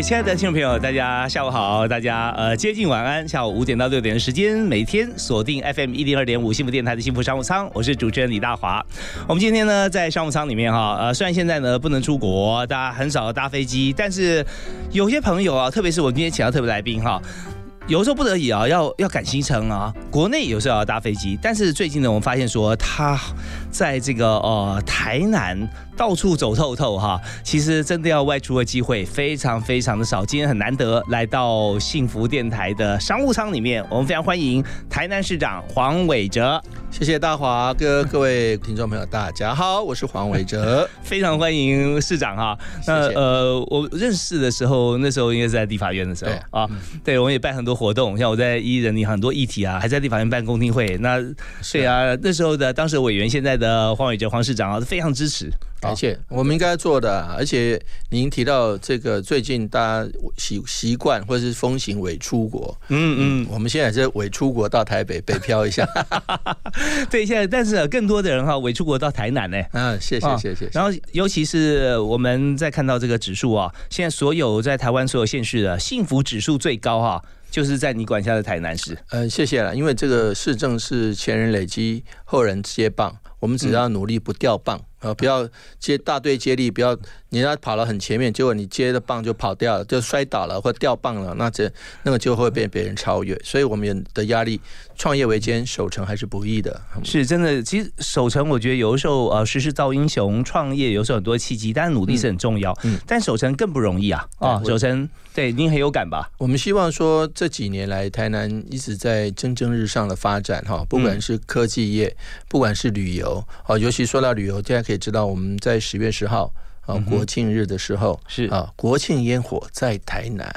亲爱的听众朋友，大家下午好，大家呃接近晚安，下午五点到六点的时间，每天锁定 FM 一零二点五幸福电台的幸福商务舱，我是主持人李大华。我们今天呢在商务舱里面哈，呃虽然现在呢不能出国，大家很少搭飞机，但是有些朋友啊，特别是我今天请到特别来宾哈。有时候不得已啊，要要赶行程啊，国内有时候要搭飞机，但是最近呢，我们发现说他在这个呃台南到处走透透哈，其实真的要外出的机会非常非常的少。今天很难得来到幸福电台的商务舱里面，我们非常欢迎台南市长黄伟哲。谢谢大华哥，各位听众朋友，大家好，我是黄伟哲，非常欢迎市长哈。那呃，我认识的时候，那时候应该是在立法院的时候啊，对，我们也办很多活动，像我在一人里很多议题啊，还在立法院办公听会。那对啊，那时候的当时委员，现在的黄伟哲黄市长啊，非常支持。感谢，我们应该做的。而且您提到这个，最近大家习习惯或者是风行伪出国，嗯嗯，我们现在是伪出国到台北北漂一下。对，现在但是更多的人哈，伪出国到台南呢。嗯，谢谢谢谢。然后尤其是我们在看到这个指数啊，现在所有在台湾所有县市的幸福指数最高哈，就是在你管辖的台南市。嗯，谢谢了，因为这个市政是前人累积，后人接棒，我们只要努力不掉棒。呃，不要接大队接力，不要人家跑了很前面，结果你接的棒就跑掉了，就摔倒了或掉棒了，那这那个就会被别人超越。所以我们的压力，创业维艰，守成还是不易的。是真的，其实守成，我觉得有的时候呃，时势造英雄，创业有时候很多契机，但是努力是很重要。嗯，但守成更不容易啊。啊，守成，对，您很有感吧？我们希望说这几年来，台南一直在蒸蒸日上的发展哈，不管是科技业，不管是旅游，哦，尤其说到旅游，大家。可以知道我们在十月十号啊国庆日的时候是啊国庆烟火在台南，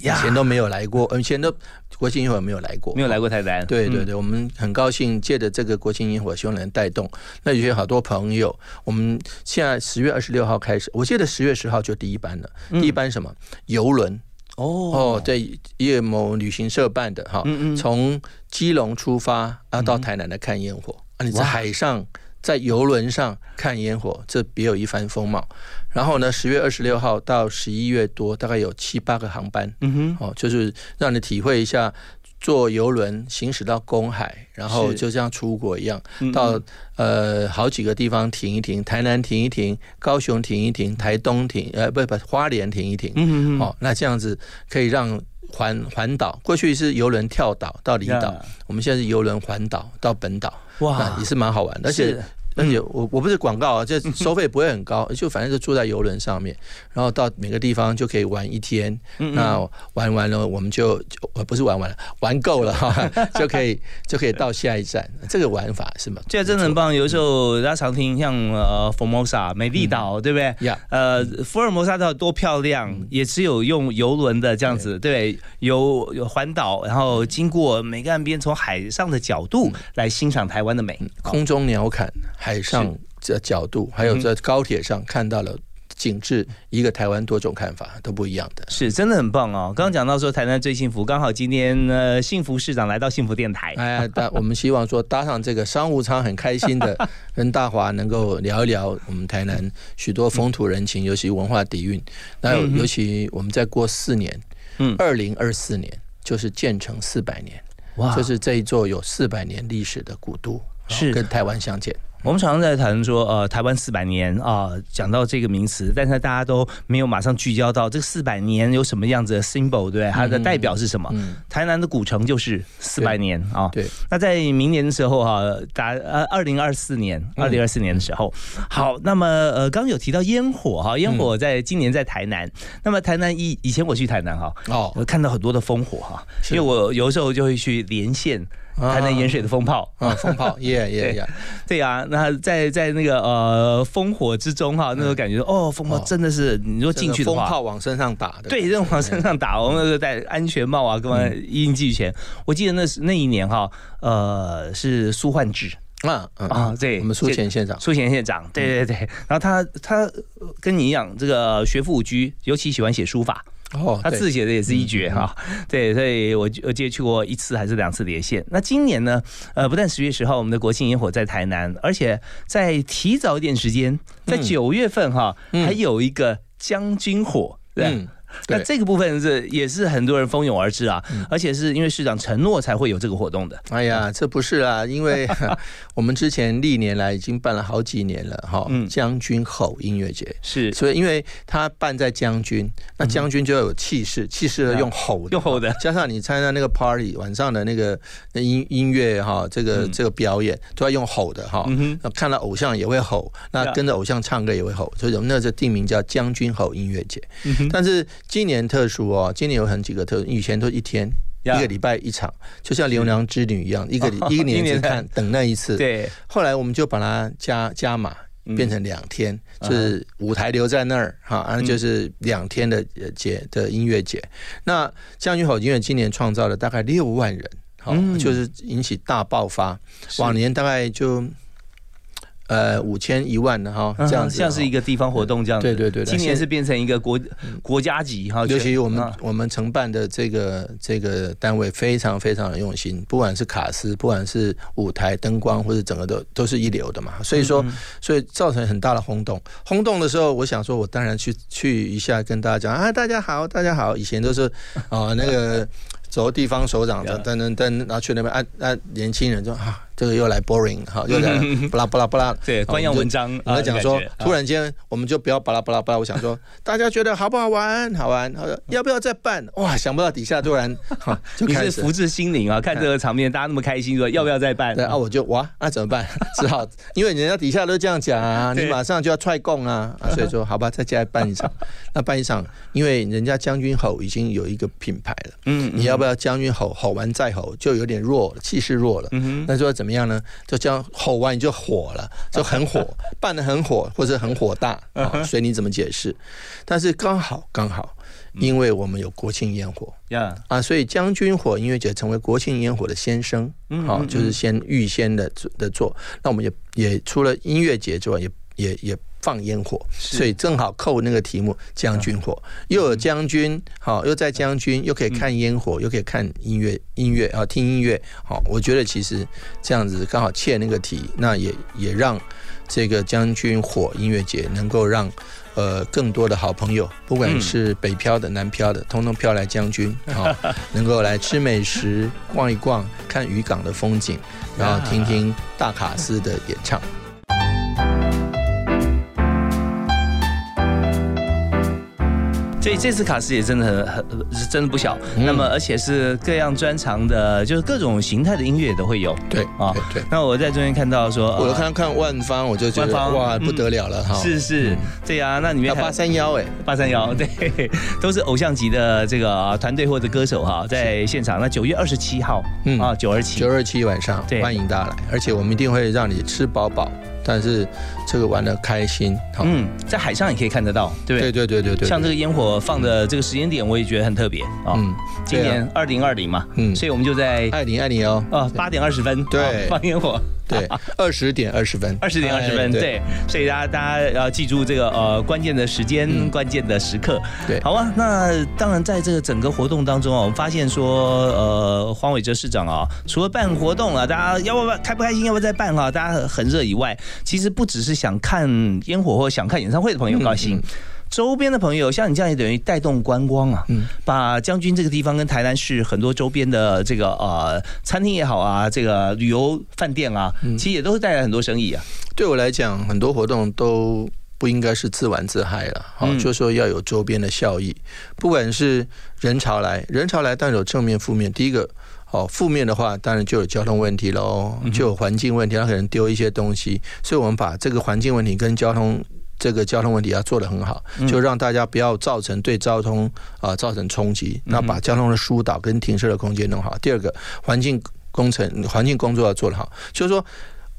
以前都没有来过，以前都国庆烟火没有来过，没有来过台南。对对对，我们很高兴借着这个国庆烟火，希望能带动。那有些好多朋友，我们现在十月二十六号开始，我记得十月十号就第一班了。第一班什么游轮？哦哦，对，叶某旅行社办的哈，从基隆出发啊到台南来看烟火啊，你在海上。在游轮上看烟火，这别有一番风貌。然后呢，十月二十六号到十一月多，大概有七八个航班，嗯哼，哦，就是让你体会一下坐游轮行驶到公海，然后就像出国一样，到呃好几个地方停一停，台南停一停，高雄停一停，台东停，呃，不不，花莲停一停，嗯哼，哦，那这样子可以让环环岛。过去是游轮跳岛到离岛，我们现在是游轮环岛到本岛，哇，也是蛮好玩的，而且。而且我我不是广告啊，这收费不会很高，就反正就住在游轮上面，然后到每个地方就可以玩一天。那玩完了，我们就呃不是玩完了，玩够了哈，就可以就可以到下一站。这个玩法是吗？这真的很棒。有时候大家常听像呃福尔摩沙美丽岛，对不对？呀，呃福尔摩沙岛多漂亮，也只有用游轮的这样子，对，有有环岛，然后经过每个岸边，从海上的角度来欣赏台湾的美，空中鸟瞰。海上的角度，还有在高铁上看到了景致，一个台湾多种看法都不一样的，是真的很棒哦。刚刚讲到说台南最幸福，刚好今天呃幸福市长来到幸福电台，哎，但 我们希望说搭上这个商务舱，很开心的 跟大华能够聊一聊我们台南许多风土人情，尤其文化底蕴。那尤其我们再过四年，嗯，二零二四年就是建成四百年，哇，就是这一座有四百年历史的古都，是。跟台湾相见。我们常常在谈说，呃，台湾四百年啊，讲到这个名词，但是大家都没有马上聚焦到这个四百年有什么样子的 symbol，对？它的代表是什么？台南的古城就是四百年啊。对。那在明年的时候哈，打呃二零二四年，二零二四年的时候，好，那么呃，刚刚有提到烟火哈，烟火在今年在台南。那么台南以以前我去台南哈，哦，我看到很多的烽火哈，因为我有时候就会去连线。台南盐水的风炮啊，风炮，耶耶耶，对啊，那在在那个呃烽火之中哈，那种感觉哦，风炮真的是你说进去的话，风炮往身上打的，对，这种往身上打，我们戴安全帽啊，各方一应俱全。我记得那是那一年哈，呃，是苏焕智。啊啊，对，我们苏前县长，苏前县长，对对对，然后他他跟你一样，这个学富五居，尤其喜欢写书法，哦，他字写的也是一绝哈，对，所以我我记得去过一次还是两次连线。那今年呢，呃，不但十月十号我们的国庆烟火在台南，而且在提早一点时间，在九月份哈，还有一个将军火，对。那这个部分是也是很多人蜂拥而至啊，而且是因为市长承诺才会有这个活动的。哎呀，这不是啊，因为 我们之前历年来已经办了好几年了哈。将军吼音乐节。是，所以因为他办在将军，那将军就要有气势，气势用吼用吼的，加上你参加那个 party 晚上的那个音音乐哈，这个这个表演都要用吼的哈。那看到偶像也会吼，那跟着偶像唱歌也会吼，所以我们那就定名叫将军吼音乐节。但是今年特殊哦，今年有很几个特，以前都一天一个礼拜一场，就像牛郎织女一样，一个一个年只看等那一次。对，后来我们就把它加加码，变成两天，就是舞台留在那儿哈，然后就是两天的节的音乐节。那将军好音乐今年创造了大概六万人，好，就是引起大爆发。往年大概就。呃，五千一万的哈，这样像是一个地方活动这样。对对对，今年是变成一个国国家级哈。尤其我们我们承办的这个这个单位非常非常的用心，不管是卡司，不管是舞台灯光，或者整个都都是一流的嘛。所以说，所以造成很大的轰动。轰动的时候，我想说，我当然去去一下跟大家讲啊，大家好，大家好。以前都是啊那个 走地方首长的等等等，然后去那边啊啊年轻人就啊。这个又来 boring 哈，又来 巴拉巴拉巴拉。对，官样文章。我讲说，突然间我们就不要巴拉巴拉巴拉。我想说，大家觉得好不好玩？好玩。要不要再办？哇，想不到底下突然 哈就开始福至心灵啊！看这个场面，大家那么开心，说要不要再办？对啊，我就哇，那怎么办？只好因为人家底下都这样讲啊，你马上就要踹供啊，所以说好吧，再加办一场。那办一场，因为人家将军吼已经有一个品牌了。嗯。你要不要将军吼？吼完再吼，就有点弱，气势弱了。嗯那说怎？怎么样呢？就这样吼完你就火了，就很火，办的很火，或者很火大啊，随你怎么解释。但是刚好刚好，因为我们有国庆烟火呀啊，所以将军火音乐节成为国庆烟火的先声，好，就是先预先的的做。那我们也也除了音乐节之外，也也也。放烟火，所以正好扣那个题目“将军火”，又有将军，好，又在将军，又可以看烟火，又可以看音乐，音乐啊，听音乐，好，我觉得其实这样子刚好切那个题，那也也让这个将军火音乐节能够让呃更多的好朋友，不管是北漂的、南漂的，通通漂来将军，好，能够来吃美食、逛一逛、看渔港的风景，然后听听大卡斯的演唱。所以这次卡斯也真的很很是真的不小，那么而且是各样专长的，就是各种形态的音乐都会有。对啊，对。那我在中间看到说，我看看万方，我就觉得哇不得了了哈。是是，对呀，那里面八三幺哎，八三幺对，都是偶像级的这个团队或者歌手哈，在现场。那九月二十七号，嗯啊九二七九二七晚上，欢迎大家来，而且我们一定会让你吃饱饱。但是这个玩的开心，嗯，在海上也可以看得到，对不对？对对对对对。像这个烟火放的这个时间点，我也觉得很特别啊。嗯，今年二零二零嘛，嗯，所以我们就在二零二零哦，啊，八点二十分，对，放烟火。对，二十点二十分，二十点二十分，对，所以大家大家要记住这个呃关键的时间，关键的时刻，对，好啊。那当然，在这个整个活动当中啊，我们发现说，呃，黄伟哲市长啊，除了办活动啊，大家要不要开不开心，要不要再办啊，大家很热以外，其实不只是想看烟火或想看演唱会的朋友高兴。周边的朋友，像你这样也等于带动观光啊，嗯，把将军这个地方跟台南市很多周边的这个呃餐厅也好啊，这个旅游饭店啊，其实也都会带来很多生意啊。对我来讲，很多活动都不应该是自玩自嗨了，好，就说要有周边的效益。不管是人潮来，人潮来当然有正面、负面。第一个，哦，负面的话，当然就有交通问题喽，就有环境问题，他可能丢一些东西，所以我们把这个环境问题跟交通。这个交通问题要做得很好，就让大家不要造成对交通啊造成冲击，那把交通的疏导跟停车的空间弄好。第二个，环境工程环境工作要做得好，就是说，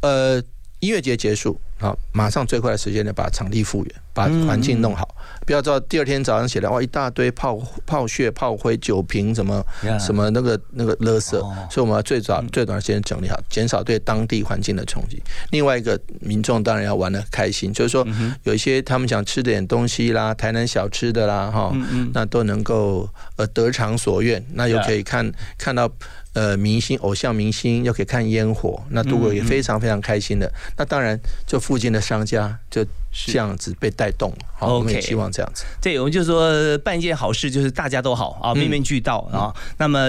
呃，音乐节结束，好，马上最快的时间呢，把场地复原，把环境弄好，不要到第二天早上起来哇，一大堆炮炮屑、炮灰、酒瓶什么什么那个那个垃圾，所以我们要最早最短时间整理好，减少对当地环境的冲击。另外一个民众当然要玩的开心，就是说有一些他们想吃点东西啦，台南小吃的啦，哈，那都能够呃得偿所愿，那又可以看看到。呃，明星、偶像明星又可以看烟火，那度过也非常非常开心的。那当然，就附近的商家就这样子被带动了。好，我们也希望这样子。对，我们就说办一件好事，就是大家都好啊，面面俱到啊。那么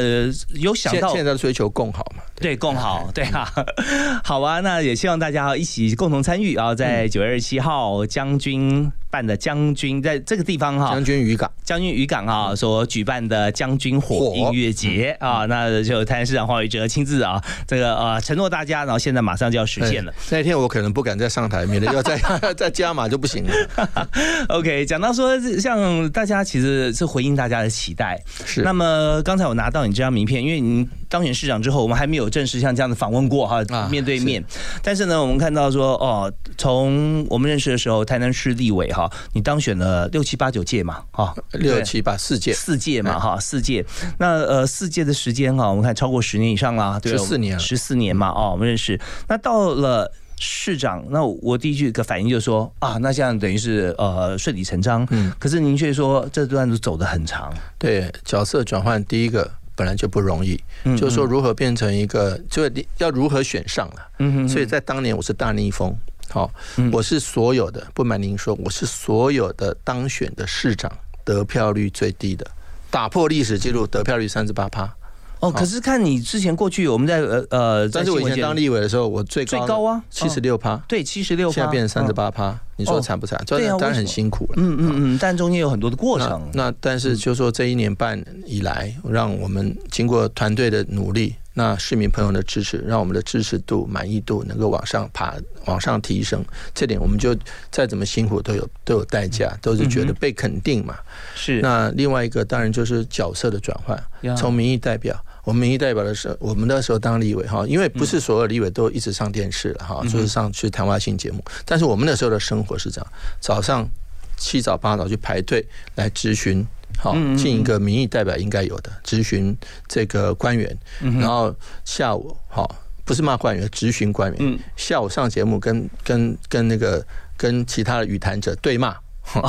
有想到现在追求共好嘛？对，共好，对啊。好啊，那也希望大家一起共同参与啊，在九月二十七号将军。办的将军在这个地方哈，将军渔港，将军渔港啊所举办的将军火音乐节啊，那就台南市长黄伟哲亲自啊，这个呃承诺大家，然后现在马上就要实现了。那天我可能不敢再上台，免得 要再 再加码就不行了。OK，讲到说像大家其实是回应大家的期待，是。那么刚才我拿到你这张名片，因为你当选市长之后，我们还没有正式像这样的访问过哈，面对面。但是呢，我们看到说哦，从我们认识的时候，台南市立委。好，你当选了六七八九届嘛？哈，六七八四届，四届嘛？哈，四届。那呃，四届的时间哈，我们看超过十年以上啦，十四年，十四年嘛？哦，我们认识。那到了市长，那我第一句个反应就是说啊，那这样等于是呃顺理成章。嗯。可是您却说这段路走得很长。对，角色转换第一个本来就不容易，就是说如何变成一个，就要如何选上了。嗯哼。所以在当年我是大逆风。好，我是所有的，不瞒您说，我是所有的当选的市长得票率最低的，打破历史记录，得票率三十八趴。哦，可是看你之前过去，我们在呃呃，但是我以前当立委的时候，我最高最高啊，七十六趴，对，七十六，现在变成三十八趴，你说惨不惨？对啊，当然很辛苦了。嗯嗯嗯，但中间有很多的过程。那但是就说这一年半以来，让我们经过团队的努力。那市民朋友的支持，让我们的支持度、满意度能够往上爬、往上提升。这点我们就再怎么辛苦都有都有代价，都是觉得被肯定嘛。是。那另外一个当然就是角色的转换，从民意代表，我们民意代表的时候，我们那时候当立委哈，因为不是所有立委都一直上电视了哈，就是上去谈话性节目。但是我们那时候的生活是这样：早上七早八早去排队来咨询。好，进一个民意代表应该有的咨询这个官员，然后下午好不是骂官员，咨询官员。下午上节目跟跟跟那个跟其他的语谈者对骂，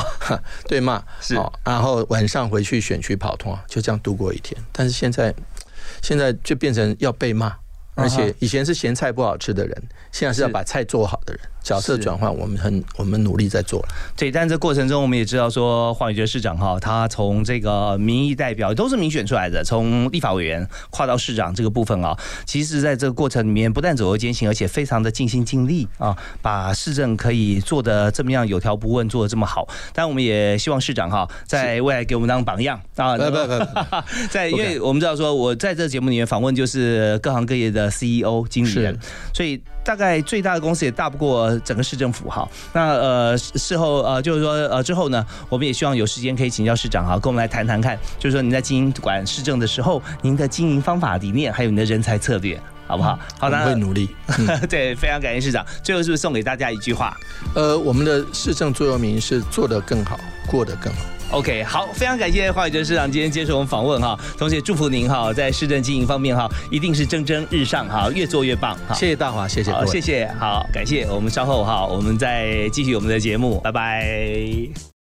对骂是，然后晚上回去选区跑通，就这样度过一天。但是现在现在就变成要被骂，而且以前是咸菜不好吃的人，现在是要把菜做好的人。角色转换，我们很我们努力在做了。对，但这过程中我们也知道说，黄宇哲市长哈，他从这个民意代表都是民选出来的，从立法委员跨到市长这个部分啊，其实在这个过程里面，不但走入艰辛，而且非常的尽心尽力啊，把市政可以做的这么样有条不紊，做的这么好。但我们也希望市长哈，在未来给我们当榜样啊。不不不，在因为我们知道说，我在这个节目里面访问就是各行各业的 CEO 经理人，所以大概最大的公司也大不过。整个市政府哈，那呃事后呃就是说呃之后呢，我们也希望有时间可以请教市长哈，跟我们来谈谈看，就是说您在经营管市政的时候，您的经营方法理念，还有你的人才策略，好不好？好的，会努力。对，非常感谢市长。最后是不是送给大家一句话？呃，我们的市政座右铭是做得更好，过得更好。OK，好，非常感谢华宇哲市长今天接受我们访问哈，同时也祝福您哈，在市政经营方面哈，一定是蒸蒸日上哈，越做越棒。哈，谢谢大华，谢谢，好，谢谢，好，感谢，我们稍后哈，我们再继续我们的节目，拜拜。